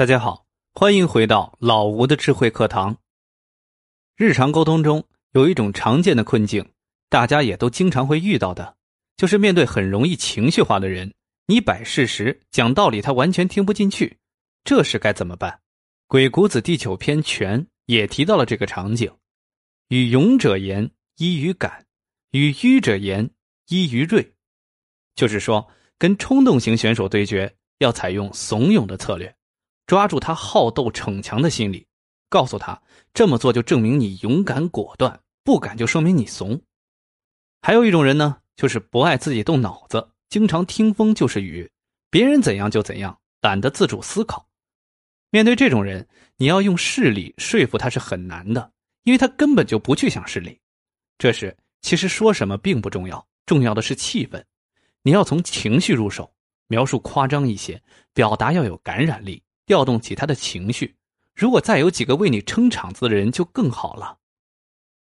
大家好，欢迎回到老吴的智慧课堂。日常沟通中有一种常见的困境，大家也都经常会遇到的，就是面对很容易情绪化的人，你摆事实、讲道理，他完全听不进去，这时该怎么办？《鬼谷子》第九篇《权》也提到了这个场景：与勇者言，依于感；与愚者言，依于锐。就是说，跟冲动型选手对决，要采用怂恿的策略。抓住他好斗逞强的心理，告诉他这么做就证明你勇敢果断，不敢就说明你怂。还有一种人呢，就是不爱自己动脑子，经常听风就是雨，别人怎样就怎样，懒得自主思考。面对这种人，你要用势力说服他是很难的，因为他根本就不去想势力。这时其实说什么并不重要，重要的是气氛。你要从情绪入手，描述夸张一些，表达要有感染力。调动起他的情绪，如果再有几个为你撑场子的人就更好了，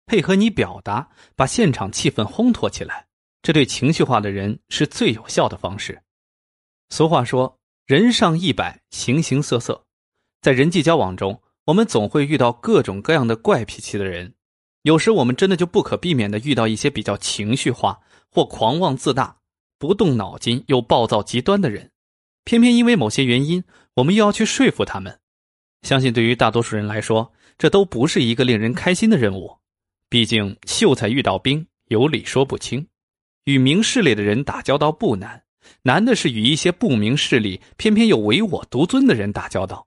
配合你表达，把现场气氛烘托起来，这对情绪化的人是最有效的方式。俗话说：“人上一百，形形色色。”在人际交往中，我们总会遇到各种各样的怪脾气的人，有时我们真的就不可避免的遇到一些比较情绪化或狂妄自大、不动脑筋又暴躁极端的人。偏偏因为某些原因，我们又要去说服他们。相信对于大多数人来说，这都不是一个令人开心的任务。毕竟秀才遇到兵，有理说不清。与明事理的人打交道不难，难的是与一些不明事理、偏偏又唯我独尊的人打交道，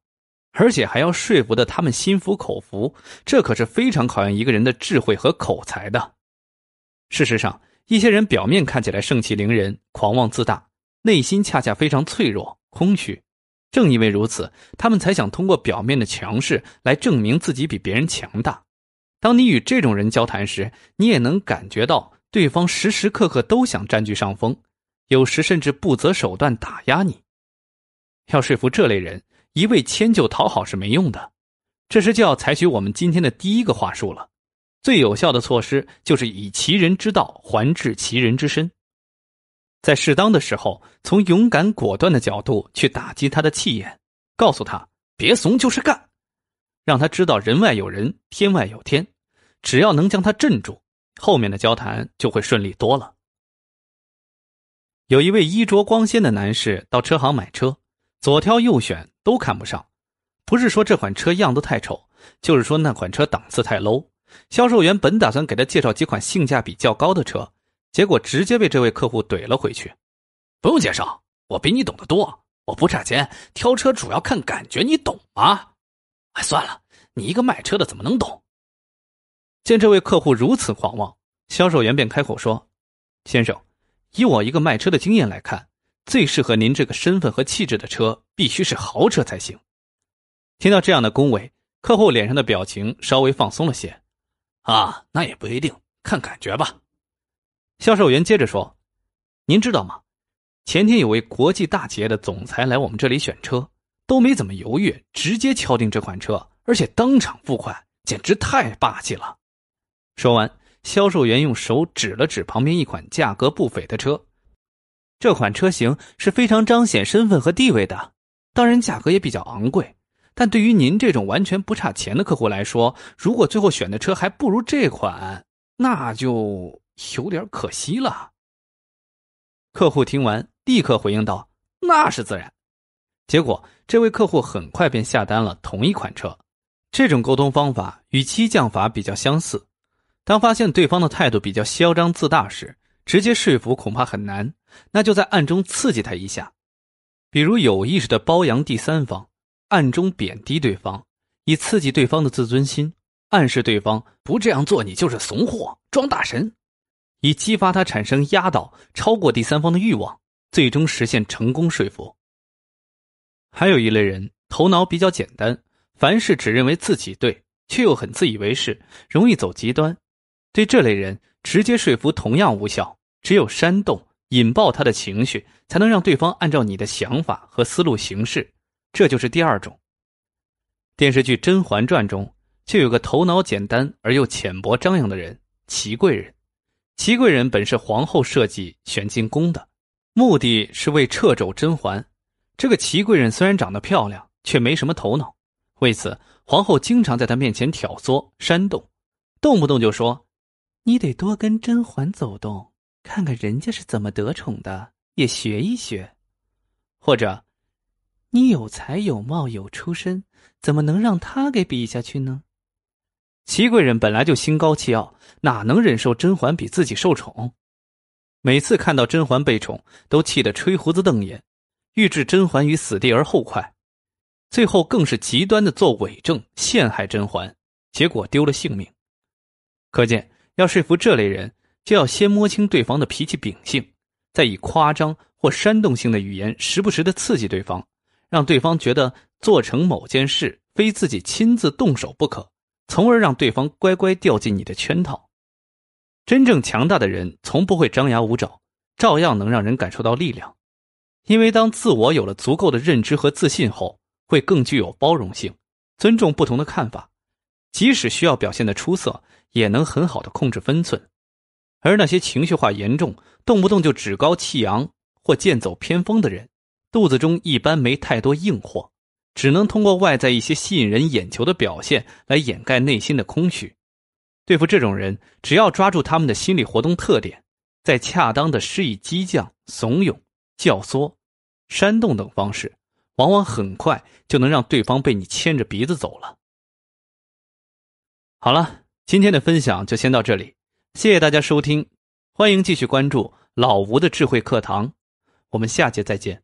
而且还要说服的他们心服口服，这可是非常考验一个人的智慧和口才的。事实上，一些人表面看起来盛气凌人、狂妄自大。内心恰恰非常脆弱、空虚，正因为如此，他们才想通过表面的强势来证明自己比别人强大。当你与这种人交谈时，你也能感觉到对方时时刻刻都想占据上风，有时甚至不择手段打压你。要说服这类人，一味迁就讨好是没用的，这时就要采取我们今天的第一个话术了。最有效的措施就是以其人之道还治其人之身。在适当的时候，从勇敢果断的角度去打击他的气焰，告诉他别怂就是干，让他知道人外有人，天外有天。只要能将他镇住，后面的交谈就会顺利多了。有一位衣着光鲜的男士到车行买车，左挑右选都看不上，不是说这款车样子太丑，就是说那款车档次太 low。销售员本打算给他介绍几款性价比较高的车。结果直接被这位客户怼了回去，不用介绍，我比你懂得多。我不差钱，挑车主要看感觉，你懂吗？哎，算了，你一个卖车的怎么能懂？见这位客户如此狂妄，销售员便开口说：“先生，以我一个卖车的经验来看，最适合您这个身份和气质的车，必须是豪车才行。”听到这样的恭维，客户脸上的表情稍微放松了些。啊，那也不一定，看感觉吧。销售员接着说：“您知道吗？前天有位国际大企业的总裁来我们这里选车，都没怎么犹豫，直接敲定这款车，而且当场付款，简直太霸气了。”说完，销售员用手指了指旁边一款价格不菲的车，这款车型是非常彰显身份和地位的，当然价格也比较昂贵。但对于您这种完全不差钱的客户来说，如果最后选的车还不如这款，那就……有点可惜了。客户听完，立刻回应道：“那是自然。”结果，这位客户很快便下单了同一款车。这种沟通方法与激将法比较相似。当发现对方的态度比较嚣张自大时，直接说服恐怕很难，那就在暗中刺激他一下，比如有意识的包养第三方，暗中贬低对方，以刺激对方的自尊心，暗示对方不这样做你就是怂货，装大神。以激发他产生压倒超过第三方的欲望，最终实现成功说服。还有一类人头脑比较简单，凡事只认为自己对，却又很自以为是，容易走极端。对这类人，直接说服同样无效，只有煽动、引爆他的情绪，才能让对方按照你的想法和思路行事。这就是第二种。电视剧《甄嬛传》中就有个头脑简单而又浅薄张扬的人——祺贵人。祺贵人本是皇后设计选进宫的，目的是为掣肘甄嬛。这个祺贵人虽然长得漂亮，却没什么头脑。为此，皇后经常在他面前挑唆煽动，动不动就说：“你得多跟甄嬛走动，看看人家是怎么得宠的，也学一学。”或者，“你有才有貌有出身，怎么能让他给比下去呢？”祺贵人本来就心高气傲，哪能忍受甄嬛比自己受宠？每次看到甄嬛被宠，都气得吹胡子瞪眼，欲置甄嬛于死地而后快。最后更是极端的做伪证，陷害甄嬛，结果丢了性命。可见，要说服这类人，就要先摸清对方的脾气秉性，再以夸张或煽动性的语言，时不时的刺激对方，让对方觉得做成某件事非自己亲自动手不可，从而让对方乖乖掉进你的圈套。真正强大的人，从不会张牙舞爪，照样能让人感受到力量。因为当自我有了足够的认知和自信后，会更具有包容性，尊重不同的看法，即使需要表现的出色，也能很好的控制分寸。而那些情绪化严重、动不动就趾高气扬或剑走偏锋的人，肚子中一般没太多硬货，只能通过外在一些吸引人眼球的表现来掩盖内心的空虚。对付这种人，只要抓住他们的心理活动特点，在恰当的施以激将、怂恿、教唆、煽动等方式。往往很快就能让对方被你牵着鼻子走了。好了，今天的分享就先到这里，谢谢大家收听，欢迎继续关注老吴的智慧课堂，我们下节再见。